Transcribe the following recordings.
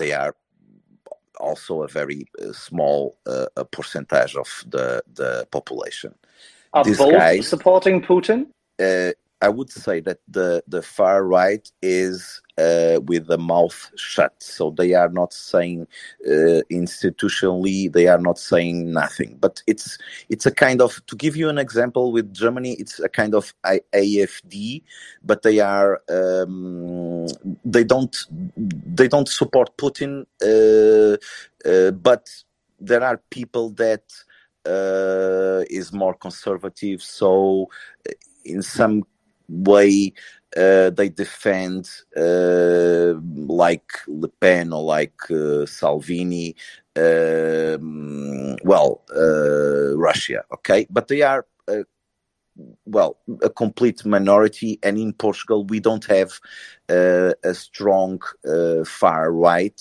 they are also a very uh, small uh, percentage of the the population. Are both supporting Putin? Uh, I would say that the the far right is uh, with the mouth shut, so they are not saying uh, institutionally they are not saying nothing. But it's it's a kind of to give you an example with Germany, it's a kind of AFD, but they are um, they don't they don't support Putin, uh, uh but there are people that uh, is more conservative. So in some way uh, they defend uh, like Le Pen or like uh, Salvini, um, well, uh, Russia, okay? But they are, uh, well, a complete minority. And in Portugal, we don't have uh, a strong far right.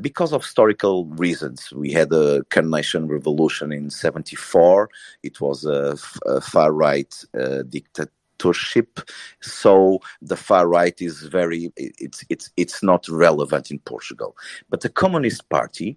Because of historical reasons. We had a Carnation Revolution in 74. It was a, a far right dictator dictatorship. So the far right is very it's it's it's not relevant in Portugal. But the Communist Party,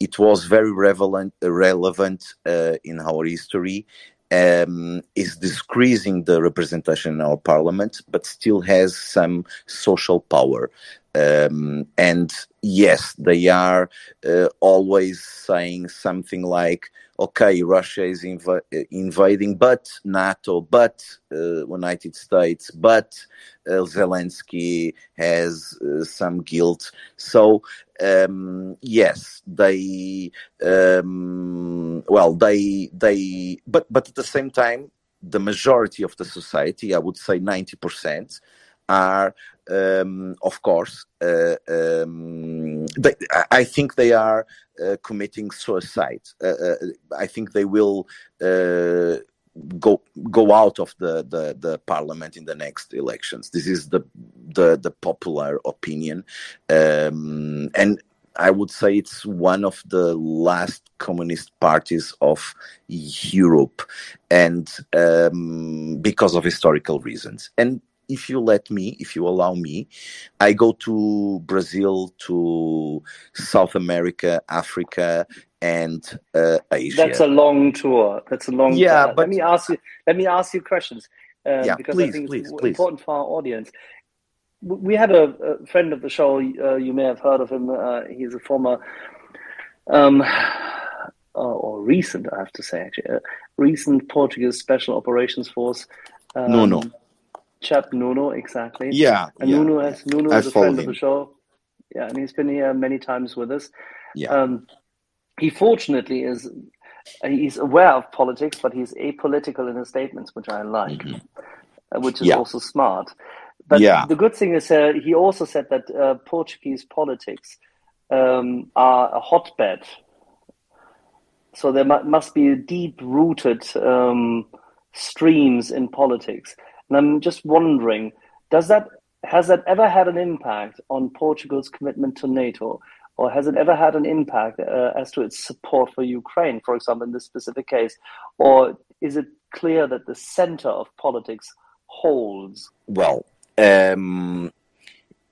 it was very relevant relevant uh, in our history. Um, is decreasing the representation in our parliament, but still has some social power. Um, and yes, they are uh, always saying something like, okay, Russia is inv- invading, but NATO, but uh, United States, but uh, Zelensky has uh, some guilt. So, um, yes, they, um, well, they, they, but, but at the same time, the majority of the society, I would say 90%, are, um, of course, uh, um, they, I think they are uh, committing suicide. Uh, uh I think they will uh, go go out of the, the, the parliament in the next elections. This is the the, the popular opinion, um, and I would say it's one of the last communist parties of Europe, and um, because of historical reasons. And if you let me, if you allow me, I go to Brazil, to South America, Africa, and uh, Asia. That's a long tour. That's a long. Yeah, tour. but let me ask you. Let me ask you questions. Uh, yeah, because please, I think it's please, important for our audience. We had a, a friend of the show. Uh, you may have heard of him. Uh, he's a former, um, or recent, I have to say, actually, recent Portuguese Special Operations Force. Um, no, no Chap Nuno, exactly. Yeah. And yeah. Nuno has Nuno is a friend him. of the show. Yeah, and he's been here many times with us. Yeah. Um, he fortunately is he's aware of politics, but he's apolitical in his statements, which I like, mm-hmm. uh, which is yeah. also smart. But yeah. the good thing is, uh, he also said that uh, Portuguese politics um, are a hotbed. So there mu- must be deep rooted um, streams in politics. And I'm just wondering, does that has that ever had an impact on Portugal's commitment to NATO? Or has it ever had an impact uh, as to its support for Ukraine, for example, in this specific case? Or is it clear that the center of politics holds? Well, um,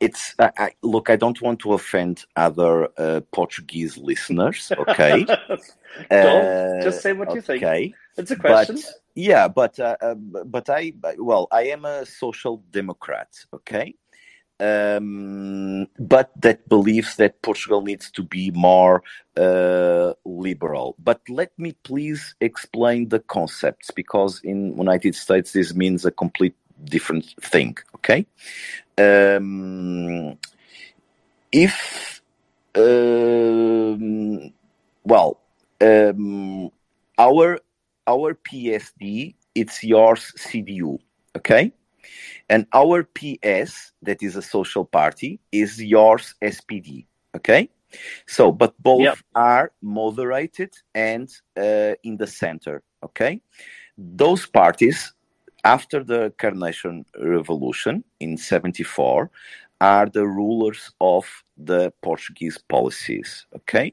it's I, I, look. I don't want to offend other uh, Portuguese listeners. Okay, don't uh, just say what you okay. think. It's a question. But, yeah, but uh, uh, but I well, I am a social democrat. Okay, um, but that believes that Portugal needs to be more uh, liberal. But let me please explain the concepts because in United States this means a complete different thing. Okay, um, if um, well, um, our our PSD, it's yours CDU, okay? And our PS, that is a social party, is yours SPD, okay? So, but both yep. are moderated and uh, in the center, okay? Those parties, after the Carnation Revolution in 74, are the rulers of the Portuguese policies, okay?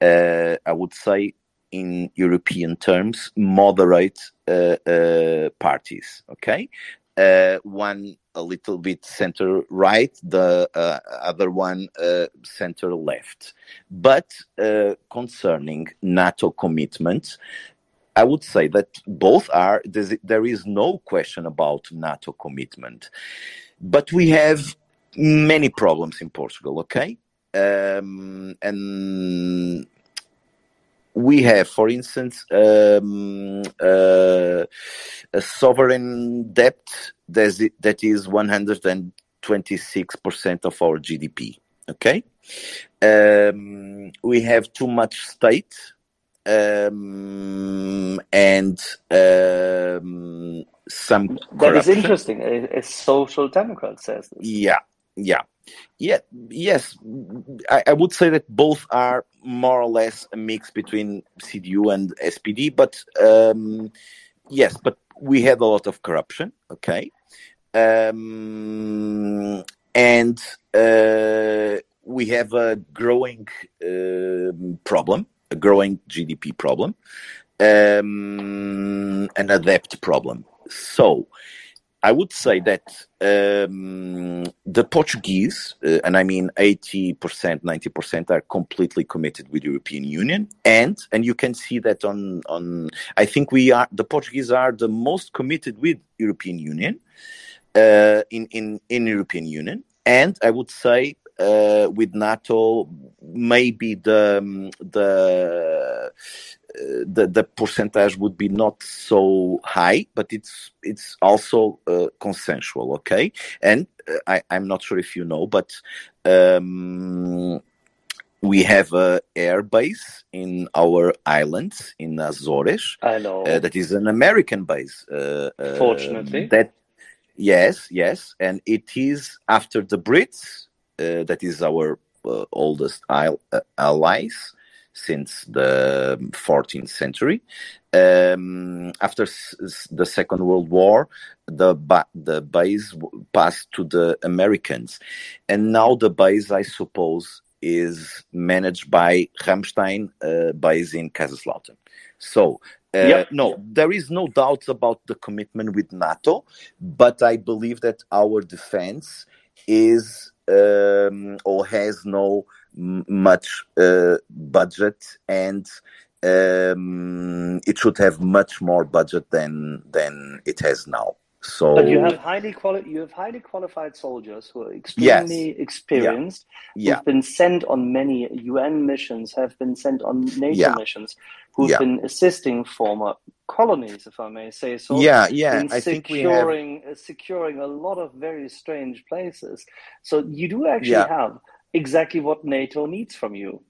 Uh, I would say in European terms, moderate uh, uh, parties. Okay, uh, one a little bit center right, the uh, other one uh, center left. But uh, concerning NATO commitment, I would say that both are, there is no question about NATO commitment. But we have many problems in Portugal, okay? Um, and we have, for instance, um, uh, a sovereign debt that is 126% of our GDP. Okay, um, we have too much state, um, and um, some. That is interesting. A, a social democrat says this. Yeah, yeah. Yeah, yes, I, I, would say that both are more or less a mix between CDU and SPD, but um, yes, but we had a lot of corruption, okay, um, and uh, we have a growing uh, problem, a growing GDP problem, um, and a debt problem. So I would say that um, the Portuguese, uh, and I mean 80%, 90% are completely committed with European Union. And, and you can see that on, on, I think we are, the Portuguese are the most committed with European Union, uh, in, in, in European Union. And I would say uh, with NATO, maybe the um, the uh, the the percentage would be not so high, but it's it's also uh, consensual. Okay, and uh, I, I'm not sure if you know, but. Um, we have a air base in our islands in Azores. I know uh, that is an American base. Uh, Fortunately, that yes, yes, and it is after the Brits uh, that is our uh, oldest uh, allies since the 14th century. Um, after s- the Second World War, the ba- the base passed to the Americans, and now the base, I suppose, is managed by Ramstein uh, base in Kaiserslautern. So. Uh, yep. No, there is no doubt about the commitment with NATO, but I believe that our defense is um, or has no much uh, budget and um, it should have much more budget than than it has now. So, but you have highly quali- you have highly qualified soldiers who are extremely yes. experienced, yeah. who've been sent on many UN missions, have been sent on NATO yeah. missions, who've yeah. been assisting former colonies, if I may say so. Yeah, yeah. I think securing have... Uh, securing a lot of very strange places. So you do actually have exactly what NATO needs from you.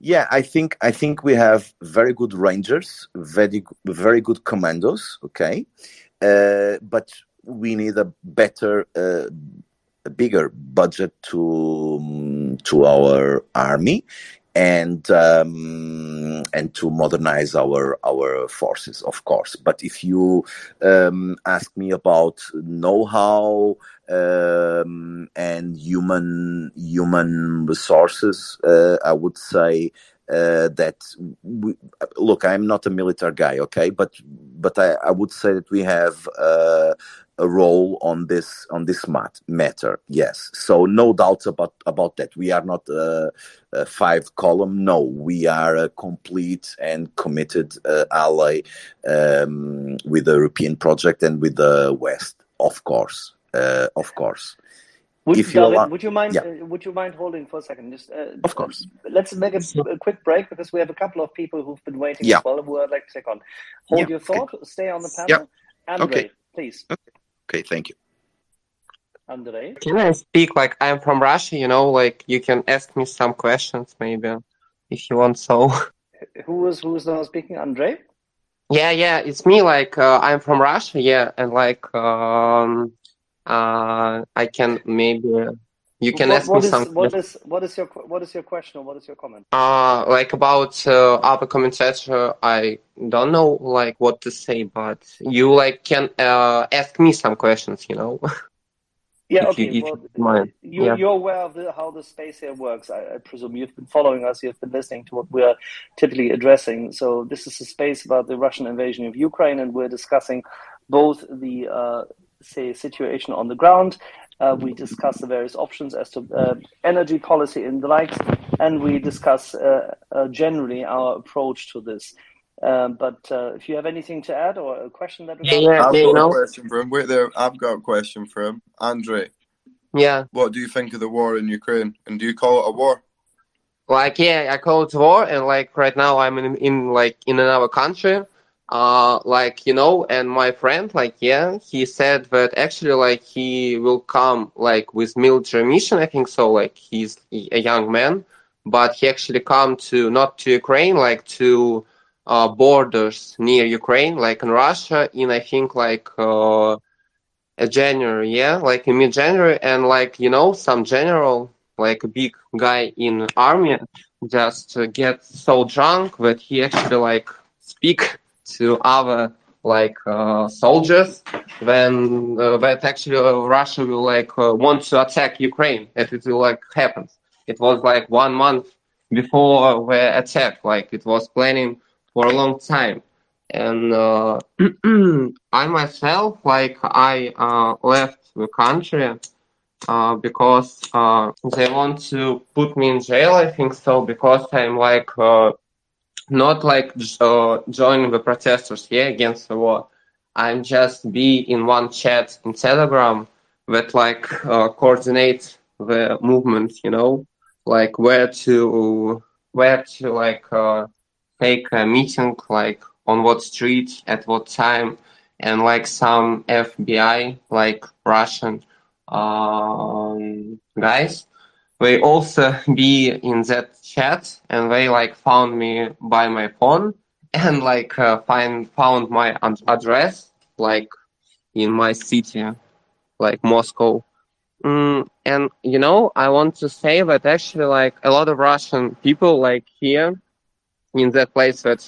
Yeah, I think I think we have very good rangers, very very good commandos. Okay, uh, but we need a better, uh, a bigger budget to um, to our army, and um, and to modernize our our forces, of course. But if you um, ask me about know-how um, and human human resources, uh, I would say uh, that we, look, I'm not a military guy, okay, but but I, I would say that we have uh, a role on this on this mat, matter. Yes, so no doubts about about that. We are not a, a five column. No, we are a complete and committed uh, ally um, with the European project and with the West, of course, uh, of course. Would, if David, you would you mind? Yeah. Uh, would you mind holding for a second? Just uh, of course. Let's make a, a, quick break because we have a couple of people who've been waiting yeah. as well who I'd like to take on. Hold yeah. your thought. Okay. Stay on the panel. Yeah. Andre, okay. please. Okay. Okay. Thank you. Andre. Can I speak like I'm from Russia? You know, like you can ask me some questions maybe if you want. So. Who was who was the speaking? Andre. Yeah, yeah, it's me. Like uh, I'm from Russia. Yeah, and like um uh, I can maybe you can what, ask what me is, something. What is what is your what is your question or what is your comment? Uh, like about uh, commentator, I don't know like what to say, but you like can uh, ask me some questions, you know. Yeah, okay. You, well, you, are yeah. aware of the, how the space here works. I, I, presume you've been following us. You've been listening to what we are typically addressing. So this is a space about the Russian invasion of Ukraine, and we're discussing both the uh, say situation on the ground. Uh, we discuss the various options as to uh, energy policy and the likes, and we discuss uh, uh generally our approach to this. Um, but uh, if you have anything to add or a question that we yeah, I've got know. a question for him. Wait there, I've got a question for him, Andre. Yeah. What do you think of the war in Ukraine, and do you call it a war? Like yeah, I call it war, and like right now I'm in, in like in another country, uh, like you know, and my friend, like yeah, he said that actually like he will come like with military mission. I think so. Like he's a young man, but he actually come to not to Ukraine, like to uh, borders near Ukraine, like in Russia, in I think like uh, January, yeah, like in mid January, and like you know some general, like a big guy in army, just uh, get so drunk that he actually like speak to other like uh, soldiers when uh, that actually uh, Russia will like uh, want to attack Ukraine if it will like happen. It was like one month before the attack, like it was planning for a long time. And uh, I myself, like, I uh, left the country uh, because uh, they want to put me in jail. I think so because I'm like uh, not like uh, joining the protesters here against the war. I'm just be in one chat in Telegram that like coordinate the movement. You know, like where to where to like take a meeting like on what street at what time and like some fbi like russian um, guys they also be in that chat and they like found me by my phone and like uh, find found my address like in my city like moscow. Mm, and you know i want to say that actually like a lot of russian people like here in the place that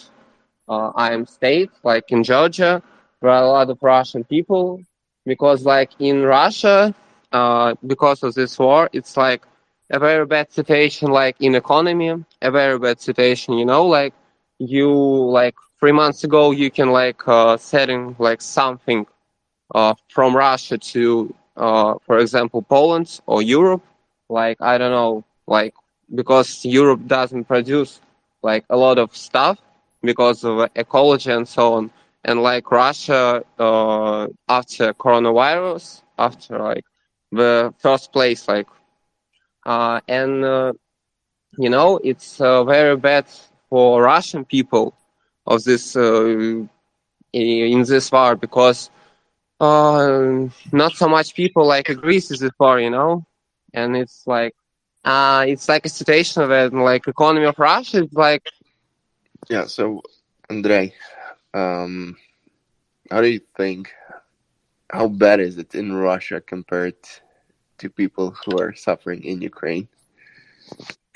uh, I am stayed, like in Georgia, there are a lot of Russian people because, like in Russia, uh, because of this war, it's like a very bad situation, like in economy, a very bad situation. You know, like you like three months ago, you can like uh, setting like something uh, from Russia to, uh, for example, Poland or Europe. Like I don't know, like because Europe doesn't produce like a lot of stuff because of ecology and so on. And like Russia, uh, after coronavirus, after like the first place, like, and uh, you know, it's uh, very bad for Russian people of this uh, in this war because uh, not so much people like agrees with this war, you know, and it's like uh, it's like a situation where like economy of Russia is like. Yeah. So, Andrei, um, how do you think? How bad is it in Russia compared to people who are suffering in Ukraine?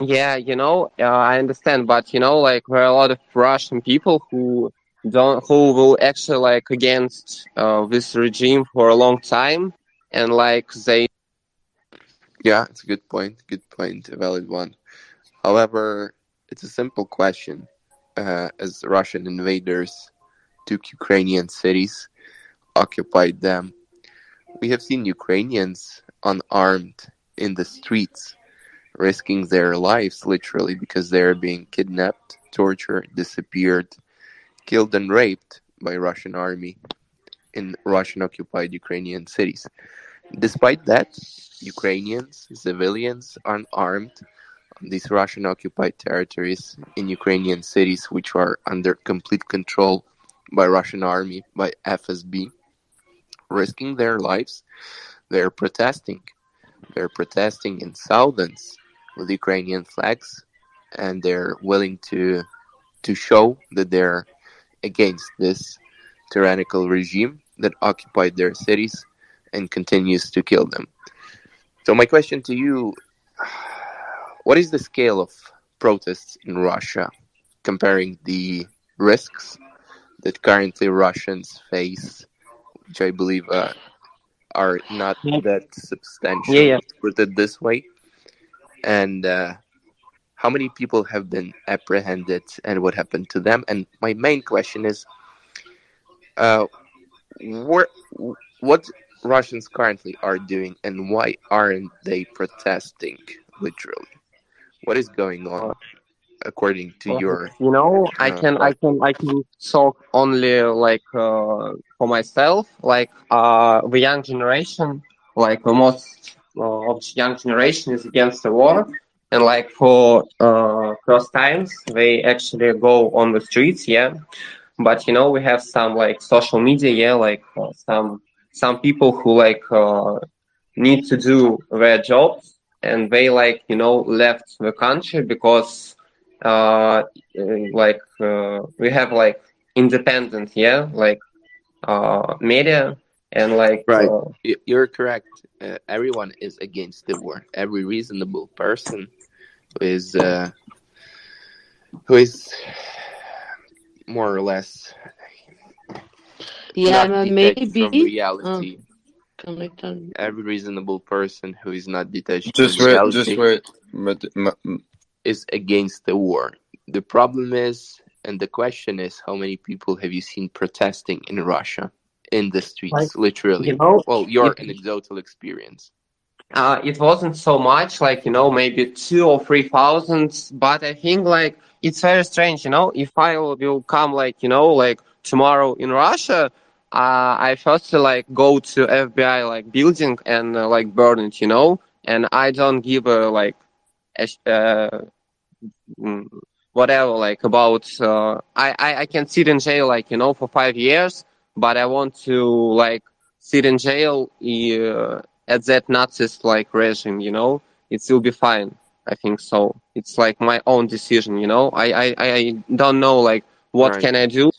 Yeah, you know, uh, I understand, but you know, like there are a lot of Russian people who don't, who will actually like against uh, this regime for a long time, and like they yeah, it's a good point. Good point. A valid one. However, it's a simple question. Uh, as Russian invaders took Ukrainian cities, occupied them, we have seen Ukrainians unarmed in the streets, risking their lives literally because they are being kidnapped, tortured, disappeared, killed, and raped by Russian army in Russian occupied Ukrainian cities. Despite that, Ukrainians, civilians, unarmed on these Russian occupied territories in Ukrainian cities which are under complete control by Russian army, by FSB, risking their lives. They're protesting. They're protesting in thousands with Ukrainian flags and they're willing to to show that they're against this tyrannical regime that occupied their cities and continues to kill them. So my question to you, what is the scale of protests in Russia comparing the risks that currently Russians face, which I believe uh, are not that substantial, yeah, yeah. put it this way, and uh, how many people have been apprehended and what happened to them? And my main question is, uh, where, what Russians currently are doing, and why aren't they protesting? Literally, what is going on? According to well, your, you know, uh, I can, I can, I can talk only like uh, for myself. Like uh, the young generation, like the most uh, of the young generation is against the war, and like for uh, first times they actually go on the streets, yeah. But you know, we have some like social media, yeah, like uh, some some people who like uh, need to do their jobs and they like you know left the country because uh, like uh, we have like independent yeah like uh, media and like right uh, you're correct uh, everyone is against the war every reasonable person who is uh, who is more or less yeah, maybe from reality. Oh. Every reasonable person who is not detached just from wait, reality just wait. Is against the war. The problem is, and the question is, how many people have you seen protesting in Russia in the streets, like, literally? You know, well, your anecdotal experience. Uh, it wasn't so much, like you know, maybe two or three thousand, but I think like it's very strange, you know. If I will come, like you know, like tomorrow in Russia, uh, I first like go to FBI like building and uh, like burn it, you know, and I don't give a like whatever like about uh, I, I I can sit in jail like you know for five years, but I want to like sit in jail uh, at that Nazist like regime, you know, it will be fine. I think so. It's like my own decision, you know. I I, I don't know like what right. can I do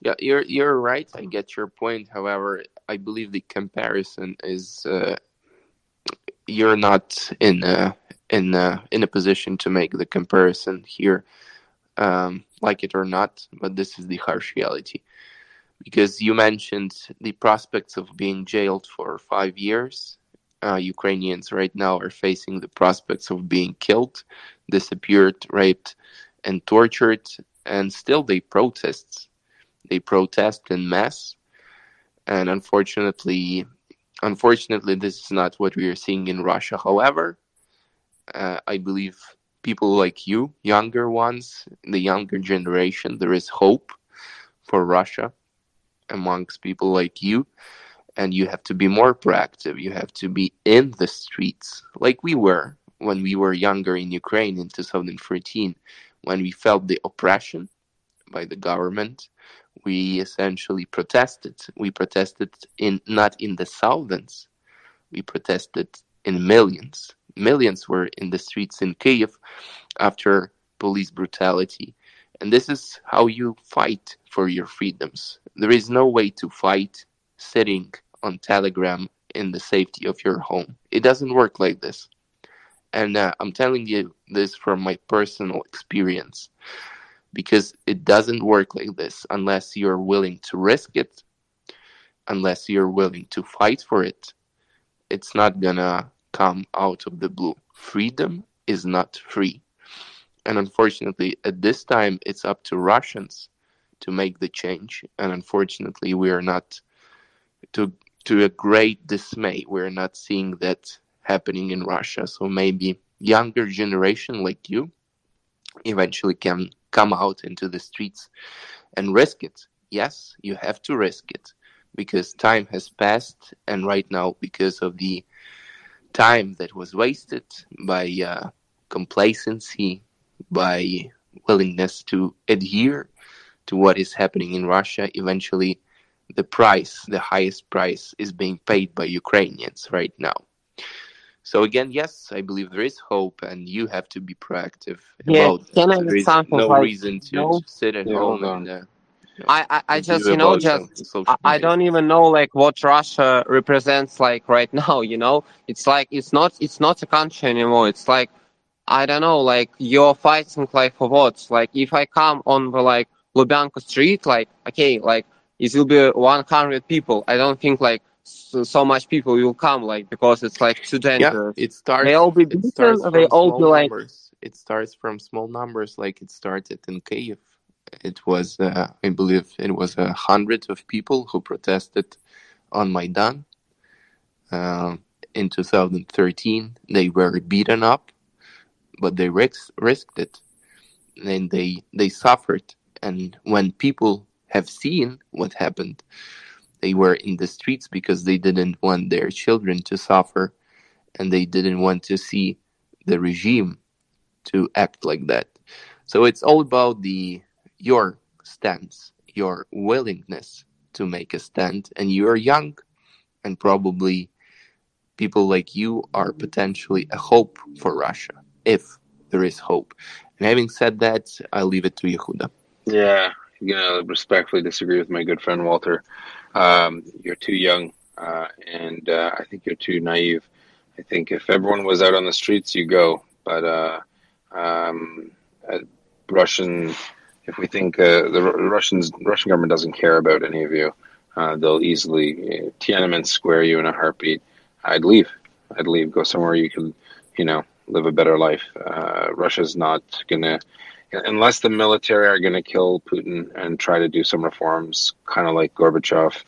yeah, you're you're right. I get your point. However, I believe the comparison is uh, you're not in a, in a, in a position to make the comparison here, um, like it or not. But this is the harsh reality, because you mentioned the prospects of being jailed for five years. Uh, Ukrainians right now are facing the prospects of being killed, disappeared, raped, and tortured, and still they protest they protest in mass, and unfortunately, unfortunately, this is not what we are seeing in Russia. However, uh, I believe people like you, younger ones, the younger generation, there is hope for Russia amongst people like you. And you have to be more proactive. You have to be in the streets like we were when we were younger in Ukraine in 2013, when we felt the oppression by the government, we essentially protested. We protested in not in the thousands, we protested in millions. Millions were in the streets in Kiev after police brutality. And this is how you fight for your freedoms. There is no way to fight sitting on Telegram in the safety of your home. It doesn't work like this. And uh, I'm telling you this from my personal experience because it doesn't work like this unless you're willing to risk it, unless you're willing to fight for it. It's not gonna come out of the blue. Freedom is not free. And unfortunately, at this time, it's up to Russians to make the change. And unfortunately, we are not, to, to a great dismay, we're not seeing that happening in Russia. So maybe younger generation like you eventually can come out into the streets and risk it. Yes, you have to risk it because time has passed, and right now, because of the time that was wasted by uh, complacency, by willingness to adhere to what is happening in Russia, eventually the price, the highest price, is being paid by Ukrainians right now. So again, yes, I believe there is hope, and you have to be proactive yeah, about can I there is no like, reason to no? sit at yeah, home and. Uh, I, I, I just you know just I, I don't even know like what Russia represents like right now you know? It's like it's not it's not a country anymore. It's like I don't know like you're fighting like for what like if I come on the like Lubyanka street like okay like it will be 100 people. I don't think like so, so much people will come like because it's like too dangerous. Yeah, it starts. They all be beaten. They all be like. Numbers. It starts from small numbers, like it started in Kiev. It was, uh, I believe, it was a hundred of people who protested on Maidan. Uh, in 2013, they were beaten up, but they risk, risked it. And they they suffered. And when people have seen what happened, they were in the streets because they didn't want their children to suffer, and they didn't want to see the regime to act like that. So it's all about the your stance, your willingness to make a stand, and you are young, and probably people like you are potentially a hope for Russia, if there is hope. And having said that, I'll leave it to Yehuda. Yeah, I'm gonna respectfully disagree with my good friend Walter. Um, you're too young, uh, and uh, I think you're too naive. I think if everyone was out on the streets, you go. But uh, um, Russian, if we think uh, the Russians, Russian government doesn't care about any of you, uh, they'll easily uh, Tiananmen Square you in a heartbeat. I'd leave. I'd leave. Go somewhere you can, you know, live a better life. Uh, Russia's not gonna, unless the military are gonna kill Putin and try to do some reforms, kind of like Gorbachev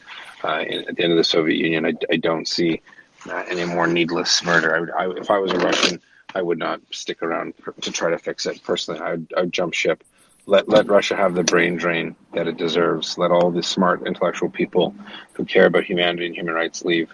uh, in, at the end of the Soviet Union. I, I don't see uh, any more needless murder. I I, if I was a Russian, I would not stick around to try to fix it. Personally, I would, I would jump ship. Let let Russia have the brain drain that it deserves. Let all the smart intellectual people who care about humanity and human rights leave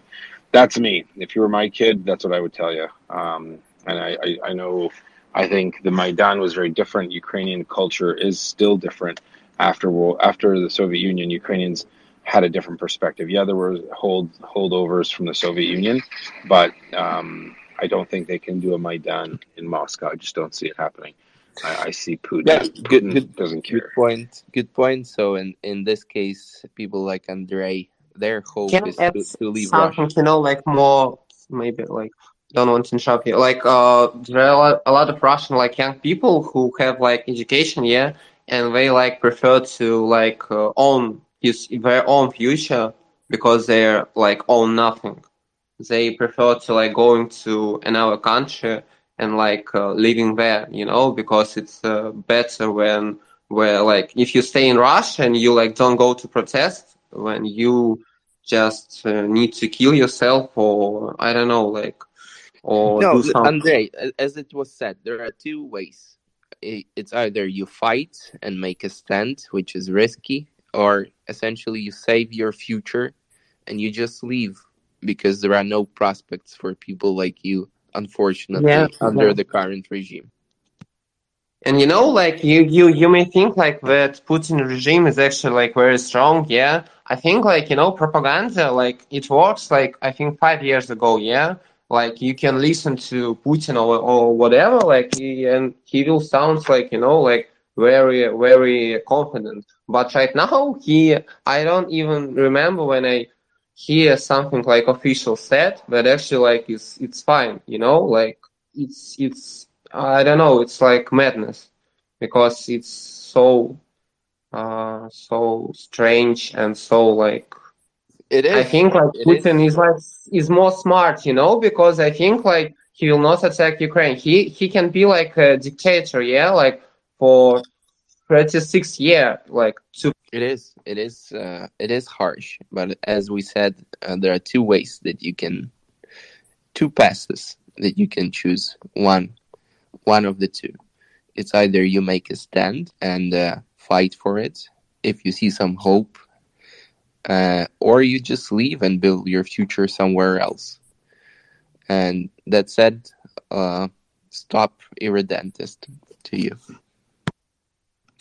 that's me. If you were my kid, that's what I would tell you. Um, and I, I, I, know, I think the Maidan was very different. Ukrainian culture is still different after after the Soviet Union. Ukrainians had a different perspective. Yeah, there were hold holdovers from the Soviet Union, but um, I don't think they can do a Maidan in Moscow. I just don't see it happening. I, I see Putin. Yeah, good, good, doesn't care. Good point. Good point. So in in this case, people like Andrei their hope Can is to, to leave something, Russia. You know, like more maybe like don't want to interrupt you. Like uh, there are a lot, of Russian like young people who have like education, yeah, and they like prefer to like uh, own his their own future because they're like own nothing. They prefer to like going to another country and like uh, living there, you know, because it's uh, better when where like if you stay in Russia and you like don't go to protest when you just uh, need to kill yourself or I don't know, like or no, Andrei, as it was said, there are two ways. It's either you fight and make a stand, which is risky, or essentially you save your future and you just leave because there are no prospects for people like you, unfortunately, yeah, under yeah. the current regime. And you know, like you, you, you may think like that Putin regime is actually like very strong. Yeah, I think like you know propaganda like it works. Like I think five years ago. Yeah, like you can listen to Putin or or whatever. Like he, and he will sound like you know like very very confident. But right now he, I don't even remember when I hear something like official said that actually like it's it's fine. You know, like it's it's I don't know. It's like madness because it's so uh, so strange and so like. It is. I think like it Putin is. is like is more smart, you know, because I think like he will not attack Ukraine. He he can be like a dictator, yeah, like for 36 year like to it is it is uh, it is harsh but as we said uh, there are two ways that you can two passes that you can choose one one of the two. It's either you make a stand and uh, fight for it if you see some hope, uh, or you just leave and build your future somewhere else. And that said, uh, stop irredentist to you.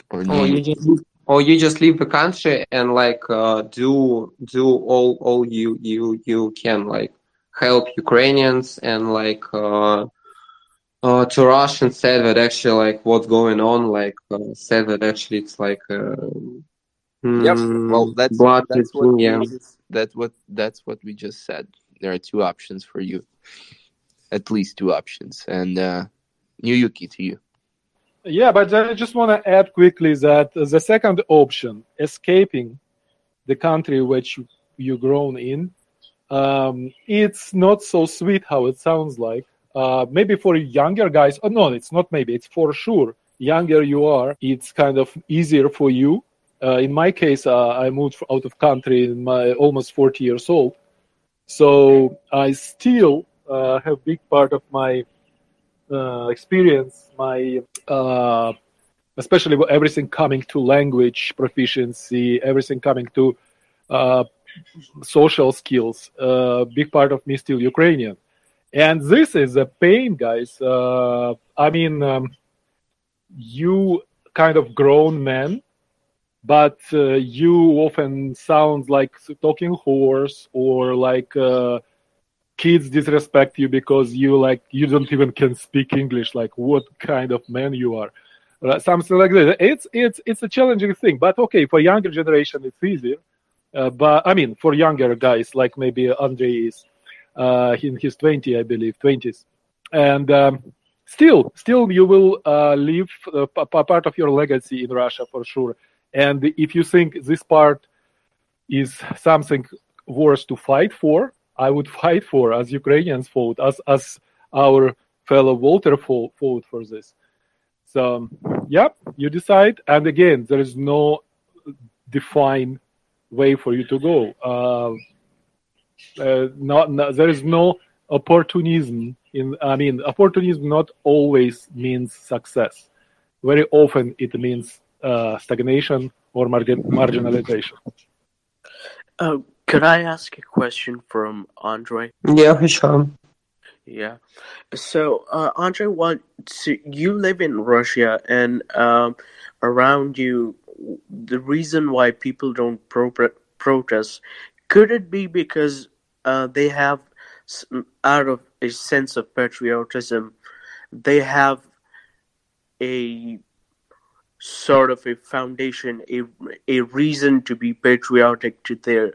Or oh, you just or you just leave the country and like uh, do do all all you you you can like help Ukrainians and like uh, uh, to Russian said that actually like what's going on like uh, said that actually it's like uh, yep. Well that's that's what yeah. Just, that's what that's what we just said. There are two options for you. At least two options. And uh Nuyuki to you. Yeah but I just want to add quickly that the second option escaping the country which you grown in um, it's not so sweet how it sounds like. Uh, maybe for younger guys, oh no, it's not maybe, it's for sure. Younger you are, it's kind of easier for you Uh, in my case, uh, I moved out of country in my almost 40 years old, so I still uh, have big part of my uh, experience, my uh, especially everything coming to language proficiency, everything coming to social skills. big part of me still Ukrainian, and this is a pain, guys. I mean, um, you kind of grown men but uh, you often sound like talking horse or like uh, kids disrespect you because you like you don't even can speak english like what kind of man you are. Something like that it's it's it's a challenging thing but okay for younger generation it's easier. Uh, but i mean for younger guys like maybe andre is uh, in his 20 i believe 20s and um, still still you will uh, leave a part of your legacy in russia for sure and if you think this part is something worth to fight for, I would fight for as Ukrainians fought, as as our fellow Walter fought, fought for this. So, yeah, you decide. And again, there is no defined way for you to go. Uh, uh, not, not, there is no opportunism in. I mean, opportunism not always means success. Very often, it means uh, stagnation or marginalization. Uh, could I ask a question from Andre? Yeah, sure. Yeah. So, uh, Andre, what so you live in Russia, and um, around you, the reason why people don't pro- protest could it be because uh, they have, out of a sense of patriotism, they have a sort of a foundation, a a reason to be patriotic to their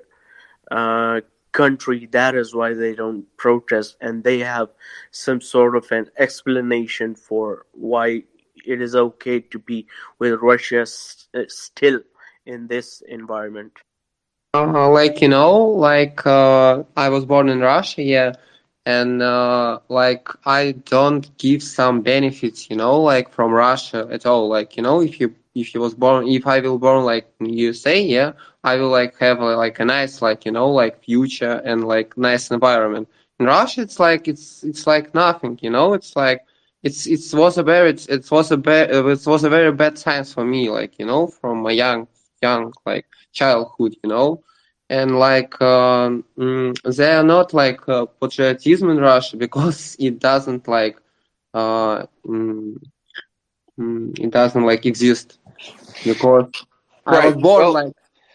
uh, country. That is why they don't protest, and they have some sort of an explanation for why it is okay to be with Russia uh, still in this environment. Uh, like you know, like uh, I was born in Russia, yeah, and uh, like I don't give some benefits, you know, like from Russia at all. Like you know, if you if you was born, if I will born like in USA, yeah, I will like have a, like a nice like you know like future and like nice environment. In Russia, it's like it's it's like nothing, you know. It's like it's it was a very it, it was a bad it was a very bad times for me, like you know, from my young young like childhood, you know and like mm, they are not like uh, patriotism in Russia because it doesn't like uh, mm, mm, it doesn't like exist because right. I was born well, like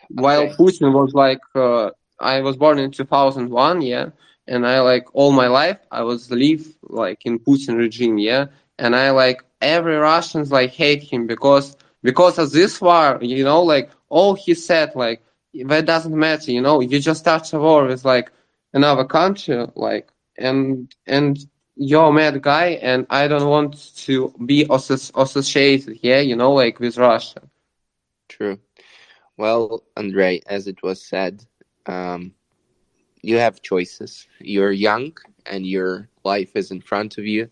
while. Putin was like uh, I was born in 2001 yeah and I like all my life I was live like in Putin regime yeah and I like every Russians like hate him because because of this war you know like all he said like that doesn't matter, you know. You just start a war with like another country, like and and you're a mad guy, and I don't want to be associated here, you know, like with Russia. True. Well, Andre, as it was said, um, you have choices. You're young, and your life is in front of you.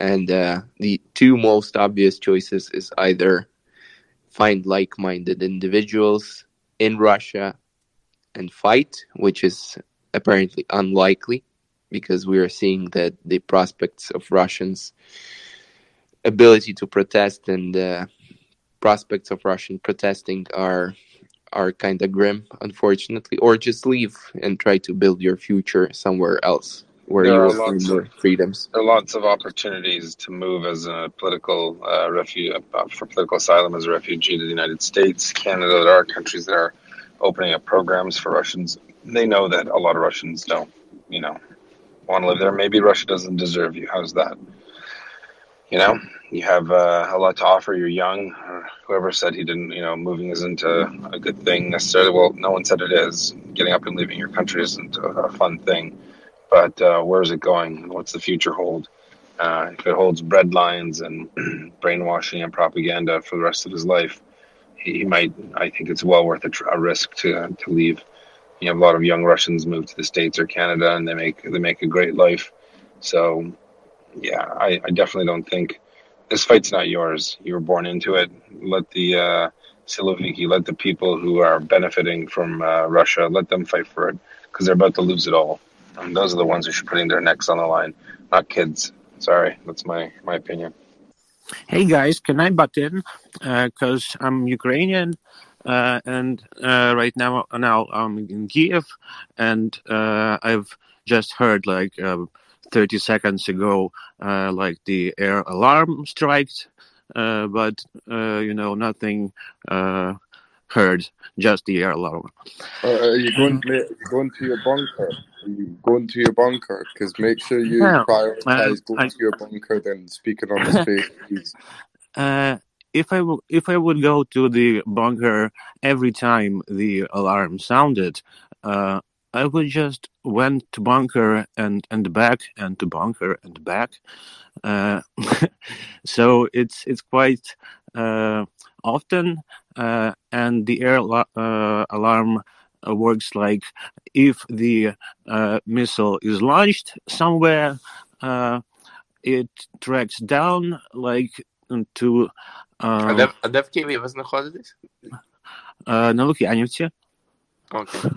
And uh, the two most obvious choices is either find like-minded individuals in Russia and fight, which is apparently unlikely because we are seeing that the prospects of Russians' ability to protest and the prospects of Russian protesting are are kind of grim, unfortunately. Or just leave and try to build your future somewhere else where there you find more freedoms. There are lots of opportunities to move as a political uh, refugee uh, for political asylum as a refugee to the United States, Canada. There are countries that are opening up programs for Russians. They know that a lot of Russians don't, you know, want to live there. Maybe Russia doesn't deserve you. How's that? You know, you have uh, a lot to offer. You're young. whoever said he didn't, you know, moving isn't a, a, good thing necessarily. Well, no one said it is. Getting up and leaving your country isn't a, a fun thing but uh, where is it going? What's the future hold? Uh, if it holds breadlines and brainwashing and propaganda for the rest of his life, he, he might. I think it's well worth a, tr- a risk to to leave. You have a lot of young Russians move to the states or Canada, and they make they make a great life. So, yeah, I, I definitely don't think this fight's not yours. You were born into it. Let the uh, Siloviki, let the people who are benefiting from uh, Russia, let them fight for it because they're about to lose it all. And those are the ones who should be putting their necks on the line, not kids. Sorry, that's my my opinion. Hey guys, can I butt in? Because uh, I'm Ukrainian, uh, and uh, right now now I'm in Kiev, and uh, I've just heard like uh, 30 seconds ago, uh, like the air alarm striked, but you know nothing heard, just the air alarm. are you going, to, going to your bunker? You going to your bunker? Because make sure you yeah, prioritize going I, to your bunker than speaking on the space. Uh, if I w- if I would go to the bunker every time the alarm sounded, uh, I would just went to bunker and and back and to bunker and back. Uh, so it's it's quite uh, often, uh, and the air uh, alarm works like if the uh, missile is launched somewhere, it tracks down like to А де, а де в Києві ви знаходитесь? на Лук'янівці. Okay.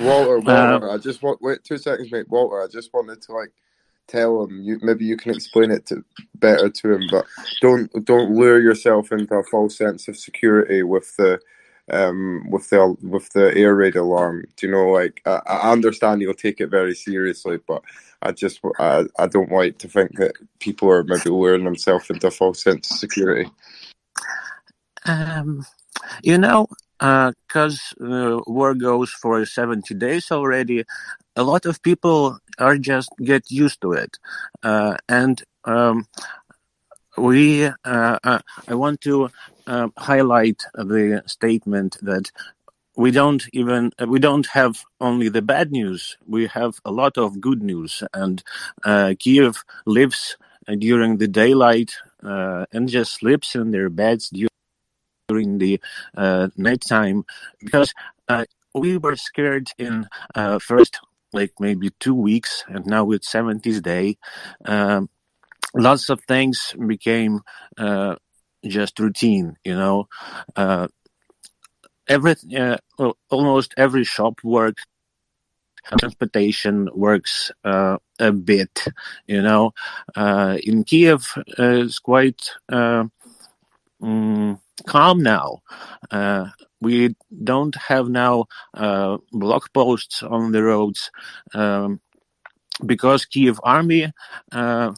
Walter, Walter, uh, I just want wait two seconds, mate. Walter, I just wanted to like tell him. You maybe you can explain it to better to him, but don't don't lure yourself into a false sense of security with the um with the with the air raid alarm. Do you know? Like I, I understand you'll take it very seriously, but I just I, I don't like to think that people are maybe luring themselves into a false sense of security. Um, you know, because uh, uh, war goes for 70 days already, a lot of people are just get used to it. Uh, and um, we, uh, uh I want to uh, highlight the statement that we don't even we don't have only the bad news we have a lot of good news. And uh, kiev lives during the daylight uh, and just sleeps in their beds during the uh, nighttime. Because uh, we were scared in uh, first like maybe two weeks and now it's 70th day. Um, lots of things became uh, just routine you know uh, every uh, almost every shop works transportation works uh, a bit you know uh, in kiev uh, it's quite um, calm now. Uh, we don't have now uh, block posts on the roads um, because Kiev army uh,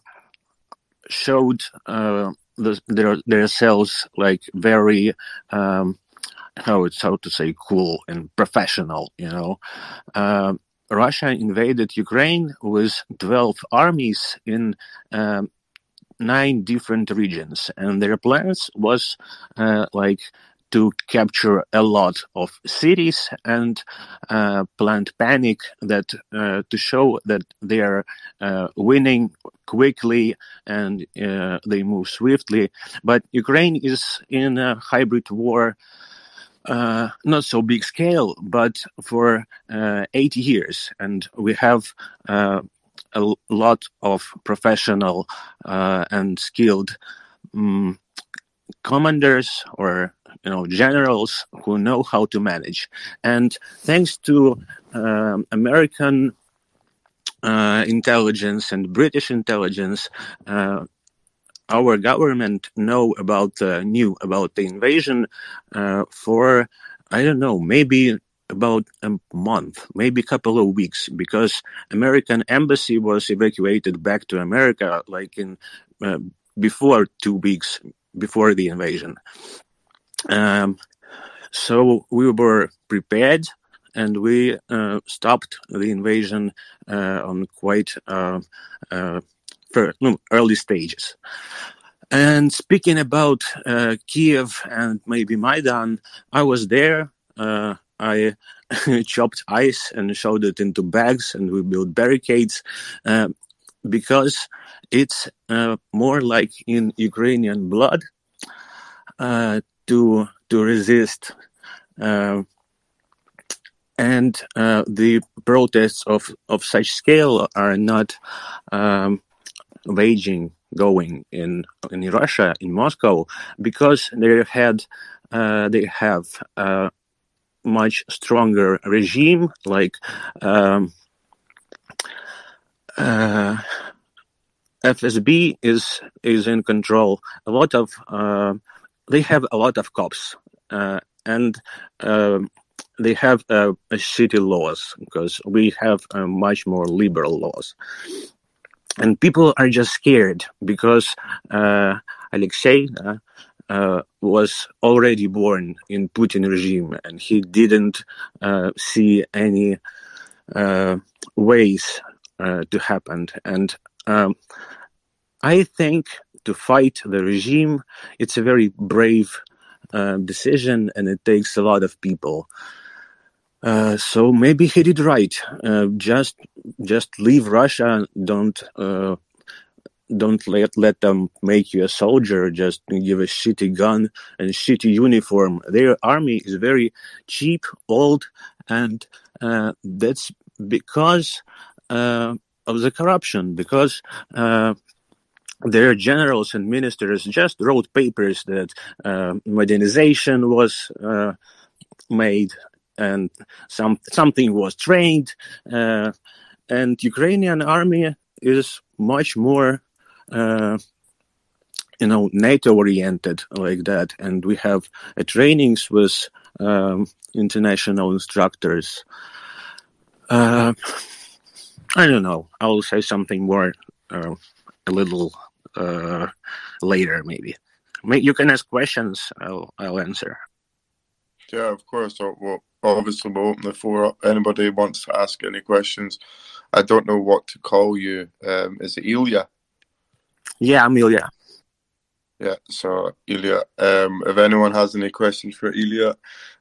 showed uh, the, their their cells like very um, how it's how to say cool and professional. You know, uh, Russia invaded Ukraine with twelve armies in um, nine different regions, and their plans was uh, like to capture a lot of cities and uh, plant panic that uh, to show that they are uh, winning quickly and uh, they move swiftly. But Ukraine is in a hybrid war. Uh, not so big scale, but for uh, eight years, and we have a lot of professional uh, and skilled um, commanders or you know generals who know how to manage and thanks to um, american uh, intelligence and british intelligence uh, our government know about the new about the invasion uh, for i don't know maybe about a month, maybe a couple of weeks, because American embassy was evacuated back to America, like in uh, before two weeks before the invasion. Um, so we were prepared, and we uh, stopped the invasion uh, on quite uh, uh, early stages. And speaking about uh, Kiev and maybe Maidan, I was there. Uh, I chopped ice and shoved it into bags, and we built barricades because it's more like in Ukrainian blood to to resist. Uh, and uh, the protests of, of such scale are not um, waging going in in Russia in Moscow because they had uh, they have a much stronger regime, like um, uh, FSB is is in control. A lot of uh, they have a lot of cops, uh, and um, they have uh, city laws because we have uh, much more liberal laws and people are just scared because uh, Alexei uh, uh, was already born in Putin regime and he didn't uh, see any uh, ways to happen. And um, I think to fight the regime, it's a very brave decision and it takes a lot of people. Uh, so maybe he did right. Uh, just just leave Russia. Don't uh, don't let let them make you a soldier. Just give a shitty gun and shitty uniform. Their army is very cheap, old, and uh, that's because uh, of the corruption. Because their generals and ministers just wrote papers that modernization was made and some something was trained uh, and Ukrainian army is much more uh, you know NATO oriented like that. And we have uh, trainings with um, international instructors. Uh, I don't know. I will say something more uh, a little uh, later maybe you can ask questions I'll, I'll answer yeah, of course. Well, obviously, we'll open the floor up. Anybody wants to ask any questions? I don't know what to call you. Um, is it Ilya? Yeah, I'm Ilya. Yeah, so Ilya, um, if anyone has any questions for Ilya,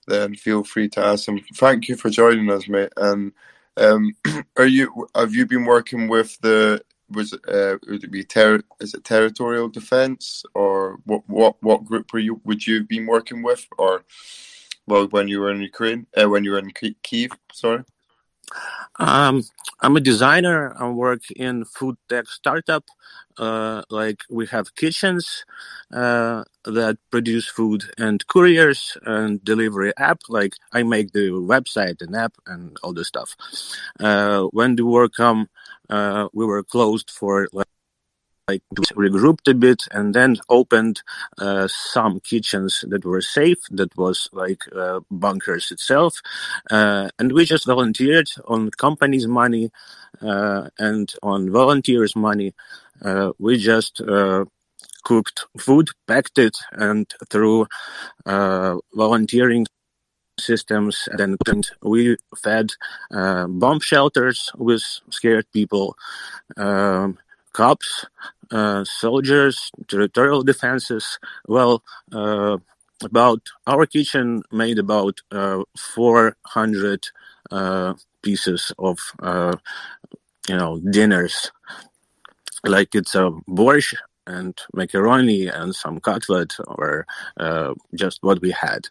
then feel free to ask them. Thank you for joining us, mate. And um, are you have you been working with the was uh, would it be ter- is it territorial defense or what what what group were you would you have been working with or well, when you were in Ukraine, uh, when you were in Kiev, sorry. Um, I'm a designer. I work in food tech startup. Uh, like we have kitchens uh, that produce food and couriers and delivery app. Like I make the website and app and all this stuff. Uh, when the war come, uh, we were closed for like like regrouped a bit and then opened uh, some kitchens that were safe that was like uh, bunkers itself uh, and we just volunteered on company's money uh, and on volunteers money uh, we just uh, cooked food packed it and through volunteering systems and then we fed bomb shelters with scared people um, cops uh, soldiers, territorial defenses. Well, uh, about our kitchen made about uh, 400 uh, pieces of uh, you know dinners. Like it's a borscht and macaroni and some cutlet, or just what we had.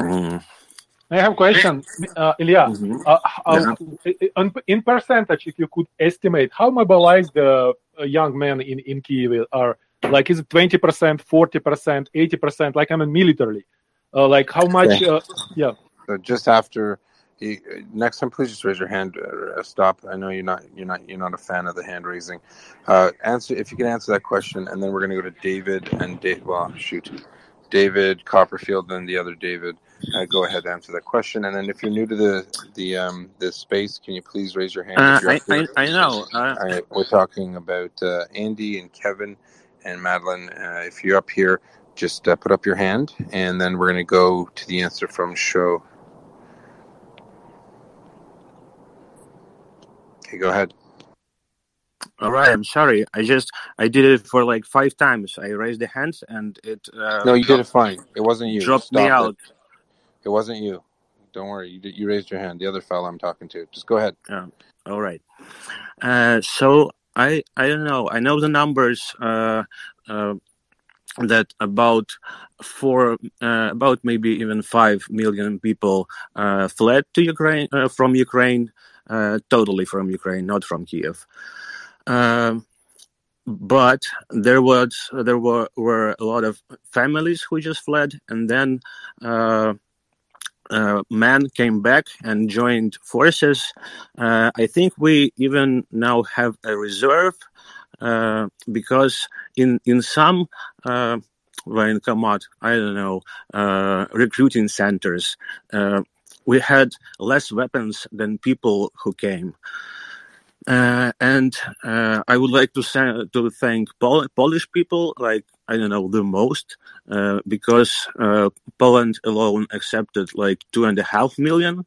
Mm. I have a question, uh, Ilya. Mm-hmm. Uh, yeah. in percentage, if you could estimate how mobilized the uh, young men in in Kiev are, like is it twenty percent, forty percent, eighty percent? Like I mean, militarily, uh, like how much? Uh, yeah. So just after. He, next time, please just raise your hand. Uh, stop. I know you're not you're not you're not a fan of the hand raising. answer if you can answer that question, and then we're gonna go to David and Dave. Well, shoot, David Copperfield, then the other David uh, go ahead and answer that question. And then if you're new to the the um, this space, can you please raise your hand? Uh, I, I, I, know. Uh, we're talking about uh, Andy and Kevin and Madeline. Uh, if you're up here, just uh, put up your hand, and then we're going to go to the answer from show. Okay, go ahead. All right, I'm sorry. I just I did it for like five times. I raised the hands and it. Uh, no, you did it fine. It wasn't you. Dropped me out. It. It wasn't you. Don't worry. You did, you raised your hand. The other fellow I'm talking to. Just go ahead. Yeah. All right. Uh, so I I don't know. I know the numbers. Uh, uh, that about four, uh, about maybe even five million people uh, fled to Ukraine uh, from Ukraine, totally from Ukraine, not from Kiev. Um, but there was there were were a lot of families who just fled, and then uh, uh, men came back and joined forces. Uh, I think we even now have a reserve uh, because in in some uh, out, I don't know, uh, recruiting centers, uh, we had less weapons than people who came. Uh, and uh, I would like to to thank Pol- Polish people, like I don't know the most, uh, because uh, Poland alone accepted like two and a half million,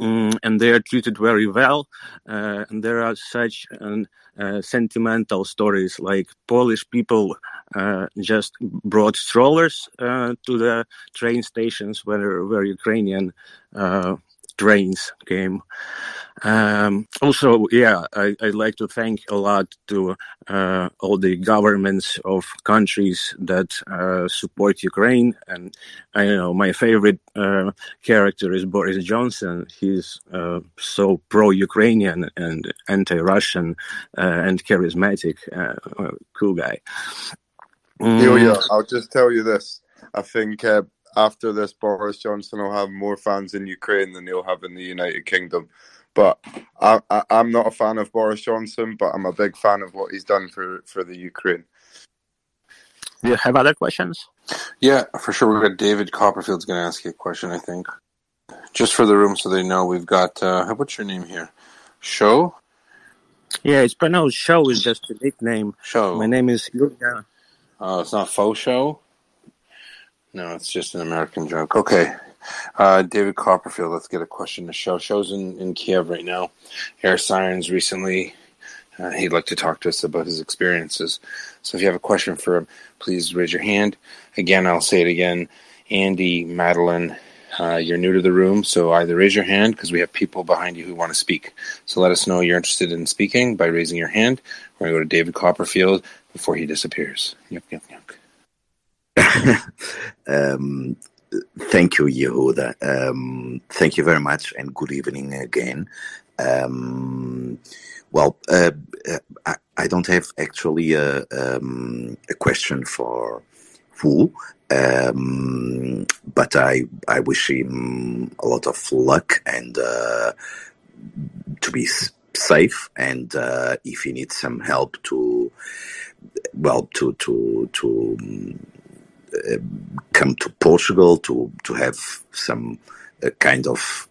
mm, and they are treated very well. Uh, and there are such uh, sentimental stories, like Polish people just brought strollers to the train stations where where Ukrainian trains game. Um, also, yeah, I, would like to thank a lot to uh, all the governments of countries that uh, support Ukraine. And I know my favorite uh, character is Boris Johnson. He's uh, so pro-Ukrainian and anti-Russian uh, and charismatic, uh, cool guy. Mm. Yeah, I'll just tell you this. I think after this, Boris Johnson will have more fans in Ukraine than he'll have in the United Kingdom. But I, am not a fan of Boris Johnson, but I'm a big fan of what he's done for, for the Ukraine. Do you have other questions? Yeah, for sure. We've got David Copperfield's going to ask you a question, I think. Just for the room so they know, we've got, uh, what's your name here? Show? Yeah, it's pronounced show is just a nickname. Show. My name is Ilya. Oh, it's not faux show? No, it's just an American joke. Okay. Uh, David Copperfield, let's get a question to show. Show's in, in Kiev right now. Air Sirens recently. Uh, he'd like to talk to us about his experiences. So if you have a question for him, please raise your hand. Again, I'll say it again. Andy, Madeline, uh, you're new to the room, so either raise your hand because we have people behind you who want to speak. So let us know you're interested in speaking by raising your hand. We're going to go to David Copperfield before he disappears. Yuck, yuck, yuck. um, thank you, Yehuda. Um, thank you very much, and good evening again. Um, well, uh, I, I, don't have actually a, um, a question for Wu, um, but I I wish him a lot of luck and uh, to be safe. And uh, if he needs some help to, well, to to to come to Portugal to to have some uh, kind of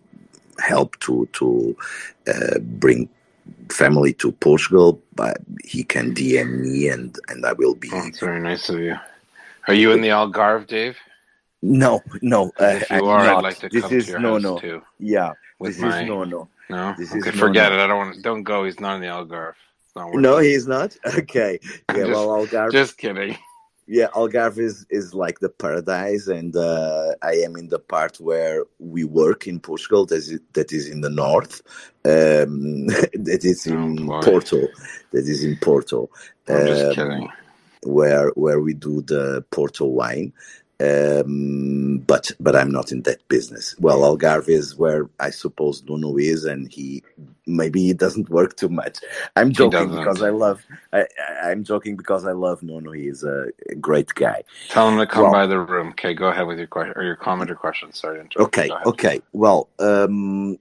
help to to uh, bring family to Portugal, but he can DM me and and I will be. Oh, that's very nice of you. Are you in the Algarve, Dave? No, no. Uh, if you I'm are, not. I'd like to this come is, to your no, house no. too. Yeah, this my... is no, no. No, this okay, is forget no, it. I don't want. Don't go. He's not in the Algarve. No, he's not. Okay. Yeah. just, well, Algarve. Just kidding yeah algarve is, is like the paradise and uh, i am in the part where we work in portugal that is, that is in the north um, that is in oh, porto that is in porto um, kidding. where where we do the porto wine um, but but I'm not in that business. Well, Algarve is where I suppose Nuno is, and he maybe he doesn't work too much. I'm joking because I love. I, am joking because I love Nuno. He is a great guy. Tell him to come well, by the room. Okay, go ahead with your question or your comment or question. Sorry, okay, okay. Well, um,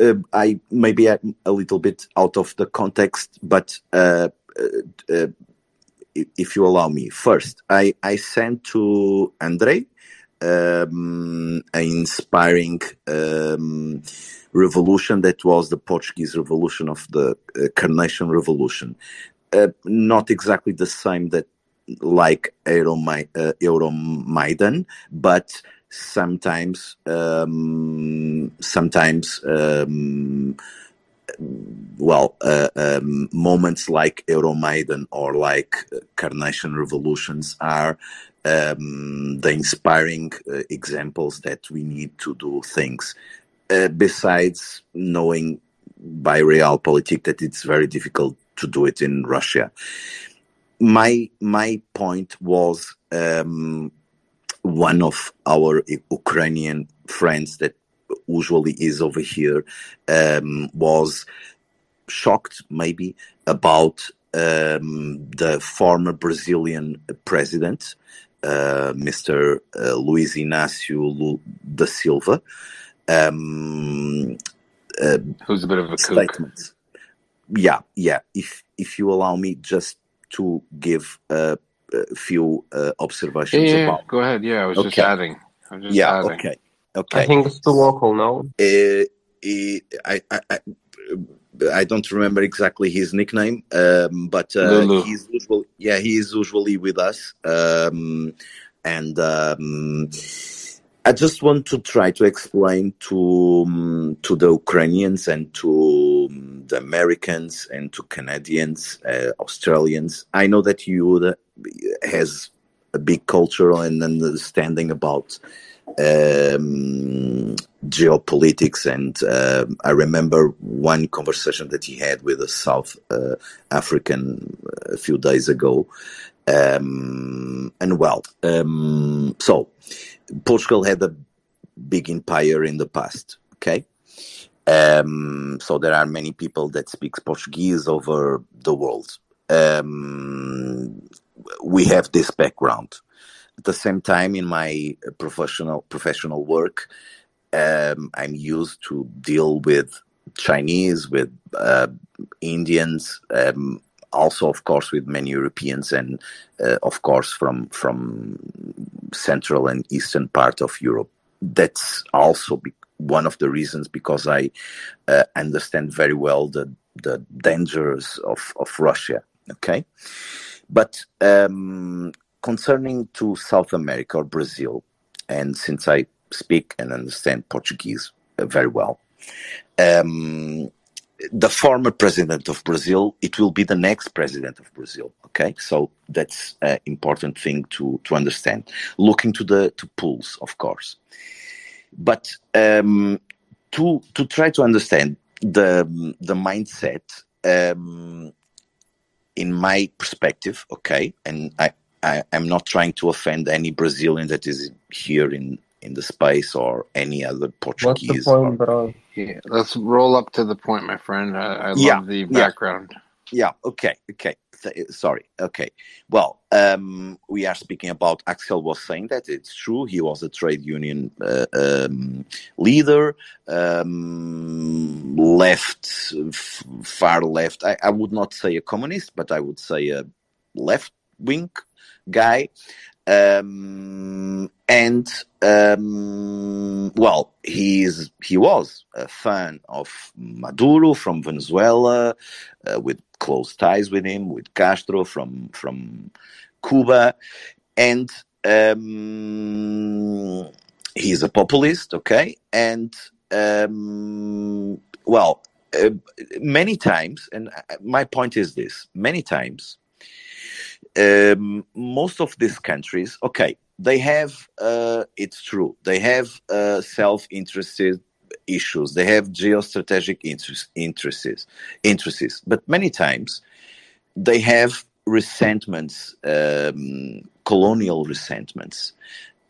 uh, I maybe I'm a little bit out of the context, but. Uh, uh, uh if you allow me. First, I, I sent to Andre um, an inspiring um, revolution that was the Portuguese Revolution of the uh, Carnation Revolution. Uh, not exactly the same that like uh, Euromaidan, but sometimes um, sometimes um, well, uh, um, moments like Euromaidan or like uh, Carnation Revolutions are um, the inspiring uh, examples that we need to do things. Uh, besides knowing by realpolitik that it's very difficult to do it in Russia. My my point was um, one of our Ukrainian friends that usually is over here um, was shocked maybe about um, the former Brazilian president, uh, Mr. Uh, Luiz Inácio da Silva, um, uh, who's a bit of a statement. Kook. Yeah, yeah. If if you allow me, just to give a, a few uh, observations yeah, yeah, about. Go ahead. Yeah, I was okay. just adding. Just yeah. Adding. Okay. Okay. I think it's too local now. Uh, I, I, I, I don't remember exactly his nickname, um, but uh, he's usually yeah he is usually with us, um, and um, I just want to try to explain to um, to the Ukrainians and to um, the Americans and to Canadians, uh, Australians. I know that you uh, has a big cultural and understanding about um, geopolitics, and uh, I remember one conversation that he had with a South uh, African uh, a few days ago. Um, and well, um, so Portugal had a big empire in the past. Okay. Um, so there are many people that speak Portuguese over the world. Um, we have this background. At the same time, in my professional professional work, um, I'm used to deal with Chinese, with uh, Indians, um, also of course with many Europeans, and uh, of course from from central and eastern part of Europe. That's also be- one of the reasons because I uh, understand very well the the dangers of of Russia. Okay, but um, concerning to South America or Brazil, and since I speak and understand Portuguese uh, very well. Um, the former president of Brazil, it will be the next president of Brazil. Okay, so that's an important thing to to understand. Looking to the to polls, of course, but um, to to try to understand the the mindset. Um, in my perspective, okay, and I, I am not trying to offend any Brazilian that is here in in the space or any other Portuguese. What's the point, or, bro? Yeah, let's roll up to the point, my friend. I, I love Yeah, the yeah. background. Yeah. Okay. Okay. Th- Sorry. Okay. Well, um, we are speaking about. Axel was saying that it's true. He was a trade union uh, um, leader, um, left, f- far left. I, I would not say a communist, but I would say a left wing guy. Um, and um, well, he's he was a fan of Maduro from Venezuela, uh, with close ties with him, with Castro from from Cuba, and um, he's a populist. Okay, and um, well, uh, many times, and uh, my point is this: many times um, most of these countries, okay, they have, uh, it's true, they have uh, self-interested issues, they have geostrategic interest, interests, interests, but many times they have resentments, um, colonial resentments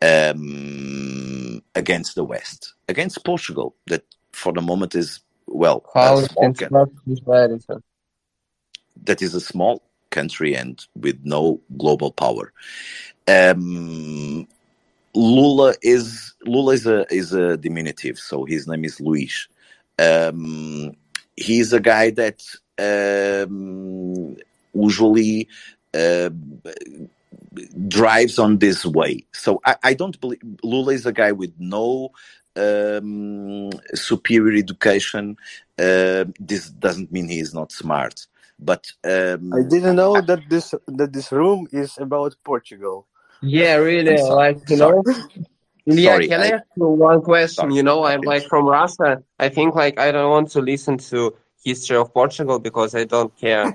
um, against the West, against Portugal, that for the moment is well, How a small it's coun- not this bad, is it? that is a small country and with no global power. Um, Lula is Lula is a is a diminutive, so his name is Luis. Um, he's a guy that um, usually uh, drives on this way. So I, I don't believe Lula is a guy with no um, superior education. Uh, this doesn't mean he is not smart, but um, I didn't know that this that this room is about Portugal. Yeah, really. So- like you know. Yeah, Sorry, can I, I- ask you one question? Sorry, You know, I'm like from Russia. I think like I don't want to listen to history of Portugal because I don't care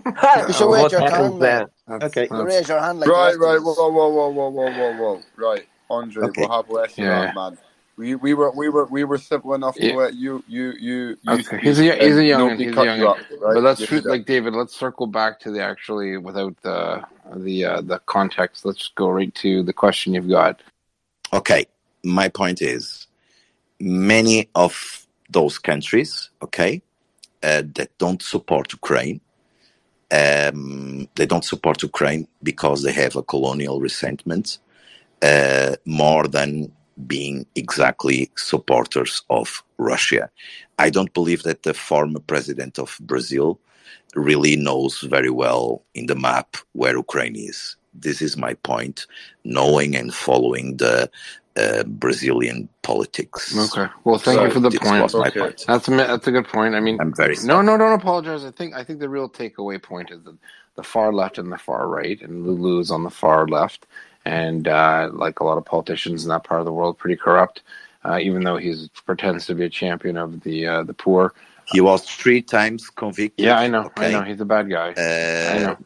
you should raise your hand, there. Okay. You raise your hand like right, right. us. Whoa, whoa, whoa, whoa, whoa, whoa, whoa. Right, Andre, Okay. we'll have less Yeah. man. We we were we were we were simple enough to let you you you. you Okay, he's a he's a young he's a young you up, right? But let's You shoot like David. Let's circle back to the actually without the the uh, the context. Let's go right to the question you've got. Okay, my point is many of those countries, okay, uh, that don't support Ukraine, Um, they don't support Ukraine because they have a colonial resentment uh, more than being exactly supporters of Russia. I don't believe that the former president of Brazil really knows very well in the map where Ukraine is. This is my point, knowing and following the uh, Brazilian politics. Okay. Well, thank so you for the point. Okay. point. That's a that's a good point. I mean, I'm very no, no, don't apologize. I think I think the real takeaway point is that the far left and the far right, and Lulu is on the far left, and uh, like a lot of politicians in that part of the world, pretty corrupt. Uh, even though he pretends to be a champion of the uh, the poor. He was three times convicted. Yeah, I know. Okay. I know. He's a bad guy. I know. Uh,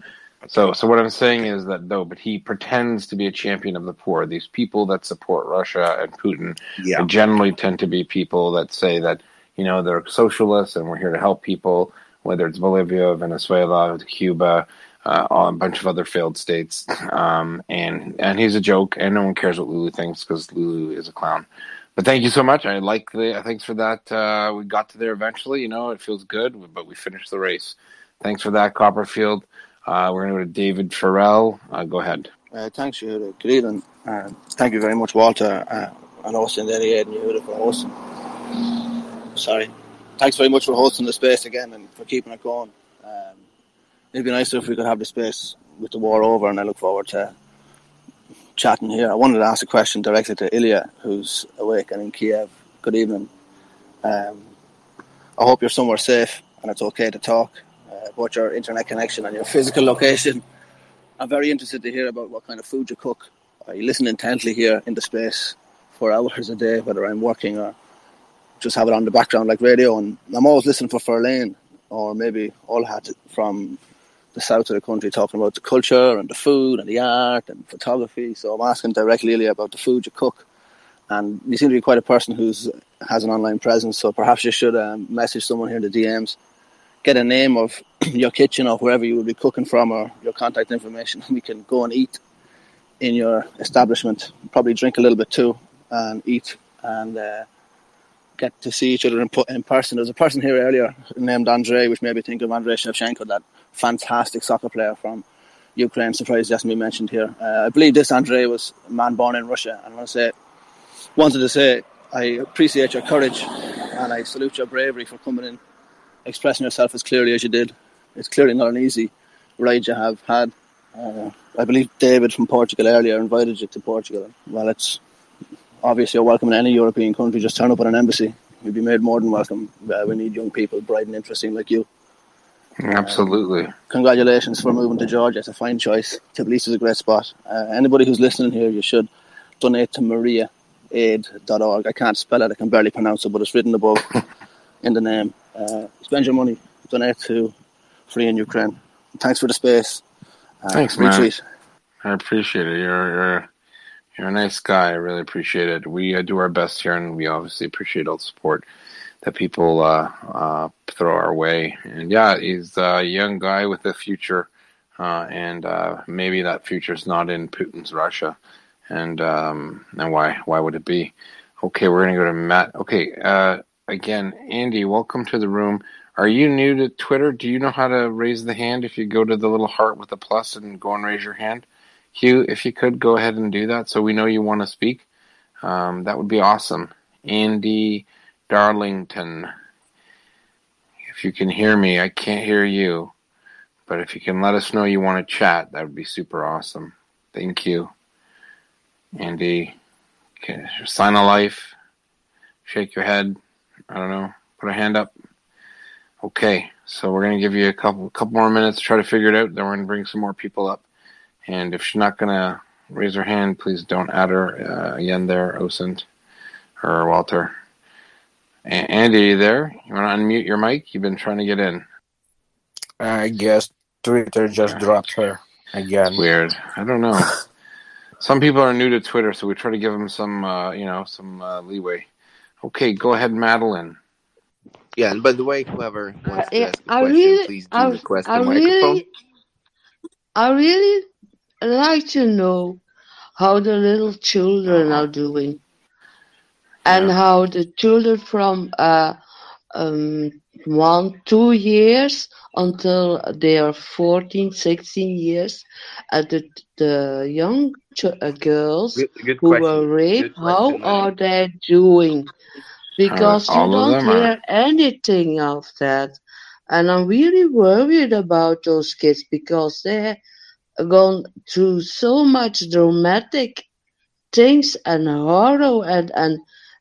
so, so what I'm saying is that though, but he pretends to be a champion of the poor. These people that support Russia and Putin yeah. generally tend to be people that say that you know they're socialists and we're here to help people, whether it's Bolivia, Venezuela, Cuba, uh, a bunch of other failed states. Um, and and he's a joke, and no one cares what Lulu thinks because Lulu is a clown. But thank you so much. I like the. Thanks for that. Uh, we got to there eventually. You know, it feels good, but we finished the race. Thanks for that, Copperfield. Uh, we're going to go to David Farrell. Uh, go ahead. Uh, thanks, Yehuda. Good evening. Uh, thank you very much, Walter, and Austin, Eddie Ed and Yehuda for hosting. Sorry. Thanks very much for hosting the space again and for keeping it going. Um, it'd be nicer if we could have the space with the war over, and I look forward to chatting here. I wanted to ask a question directly to Ilya, who's awake and in Kiev. Good evening. Um, I hope you're somewhere safe and it's okay to talk uh, about your internet connection and your physical location. I'm very interested to hear about what kind of food you cook. I listen intently here in the space for hours a day, whether I'm working or just have it on the background like radio. And I'm always listening for Ferlane or maybe Olhat from the south of the country talking about the culture and the food and the art and photography. So I'm asking directly Ilya about the food you cook. And you seem to be quite a person who has an online presence, so perhaps you should um, message someone here in the DMs, get a name of your kitchen or wherever you would be cooking from or your contact information. We can go and eat in your establishment, probably drink a little bit too, and eat and uh, get to see each other in, in person. There's a person here earlier named Andrei, which made me think of Andrei Shevchenko, that fantastic soccer player from Ukraine. Surprised just be mentioned here. Uh, I believe this Andrei was a man born in Russia. And I want to say, wanted to say, I appreciate your courage and I salute your bravery for coming in, expressing yourself as clearly as you did. It's clearly not an easy ride you have had. Uh, I believe David from Portugal earlier invited you to Portugal. Well, it's obviously you're welcome in any European country. Just turn up at an embassy. You'd be made more than welcome. Uh, we need young people, bright and interesting like you. Absolutely. Um, congratulations for moving to Georgia. It's a fine choice. Tbilisi is a great spot. Uh, anybody who's listening here, you should donate to mariaaid.org. I can't spell it, I can barely pronounce it, but it's written above in the name. Uh, spend your money, donate to Free in Ukraine. Thanks for the space. Uh, Thanks, man. Retweet. I appreciate it. You're, you're, you're a nice guy. I really appreciate it. We uh, do our best here, and we obviously appreciate all the support that people uh, uh, throw our way. And yeah, he's a young guy with a future, uh, and uh, maybe that future is not in Putin's Russia. And um, and why why would it be? Okay, we're gonna go to Matt. Okay, uh, again, Andy, welcome to the room. Are you new to Twitter? Do you know how to raise the hand if you go to the little heart with the plus and go and raise your hand? Hugh, if you could go ahead and do that so we know you want to speak, um, that would be awesome. Andy Darlington. If you can hear me, I can't hear you. But if you can let us know you want to chat, that would be super awesome. Thank you. Andy, sign a life, shake your head. I don't know, put a hand up. Okay, so we're gonna give you a couple couple more minutes to try to figure it out. Then we're gonna bring some more people up. And if she's not gonna raise her hand, please don't add her uh, again there, Osint or Walter. Andy, are you there? You want to unmute your mic? You've been trying to get in. I guess Twitter just dropped her again. weird. I don't know. some people are new to Twitter, so we try to give them some, uh, you know, some uh, leeway. Okay, go ahead, Madeline. Yeah, and by the way, whoever wants to ask a I question, really, please do I, request I a really, microphone. I really like to know how the little children are doing and how the children from uh, um, one, two years until they are 14, 16 years. And the, the young uh, girls good, good who question. were raped, Good question, how are they doing? Because you don't them are- hear anything of that. And I'm really worried about those kids because they're gone through so much dramatic things and horror and, and,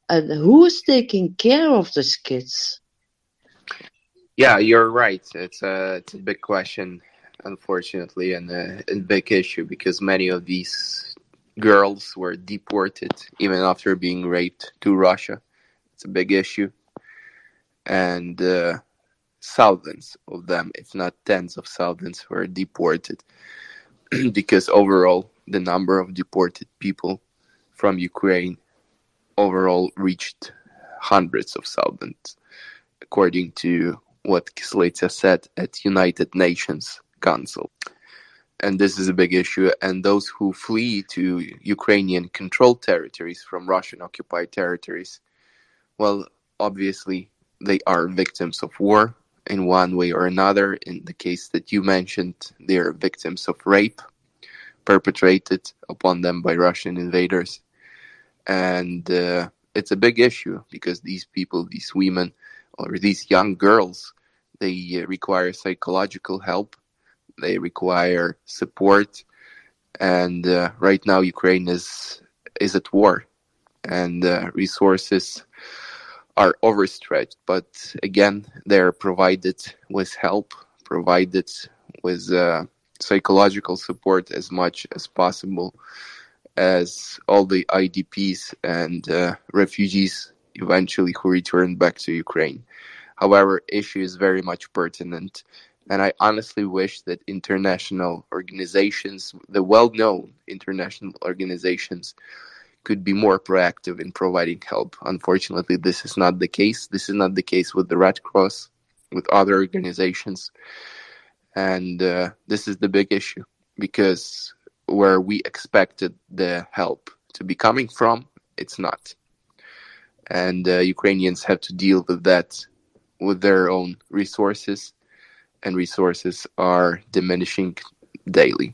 and who's taking care of these kids? Yeah, you're right. It's a it's a big question, unfortunately, and a, a big issue because many of these girls were deported even after being raped to Russia. It's a big issue, and uh, thousands of them, if not tens of thousands, were deported because overall the number of deported people from Ukraine overall reached hundreds of thousands, according to what Kyslytsya said at United Nations Council. And this is a big issue. And those who flee to Ukrainian controlled territories from Russian occupied territories, well, obviously they are victims of war in one way or another. In the case that you mentioned, they are victims of rape perpetrated upon them by Russian invaders. And uh, it's a big issue because these people, these women, or these young girls, they uh, require psychological help, they require support, and uh, right now Ukraine is is at war, and uh, resources are overstretched. But again, they're provided with help, provided with uh, psychological support as much as possible, as all the IDPs and uh, refugees eventually who return back to Ukraine. However, issue is very much pertinent, and I honestly wish that international organizations, the well-known international organizations, could be more proactive in providing help. Unfortunately, this is not the case. This is not the case with the Red Cross, with other organizations, and uh, this is the big issue because where we expected the help to be coming from, it's not. And uh, Ukrainians have to deal with that with their own resources, and resources are diminishing daily.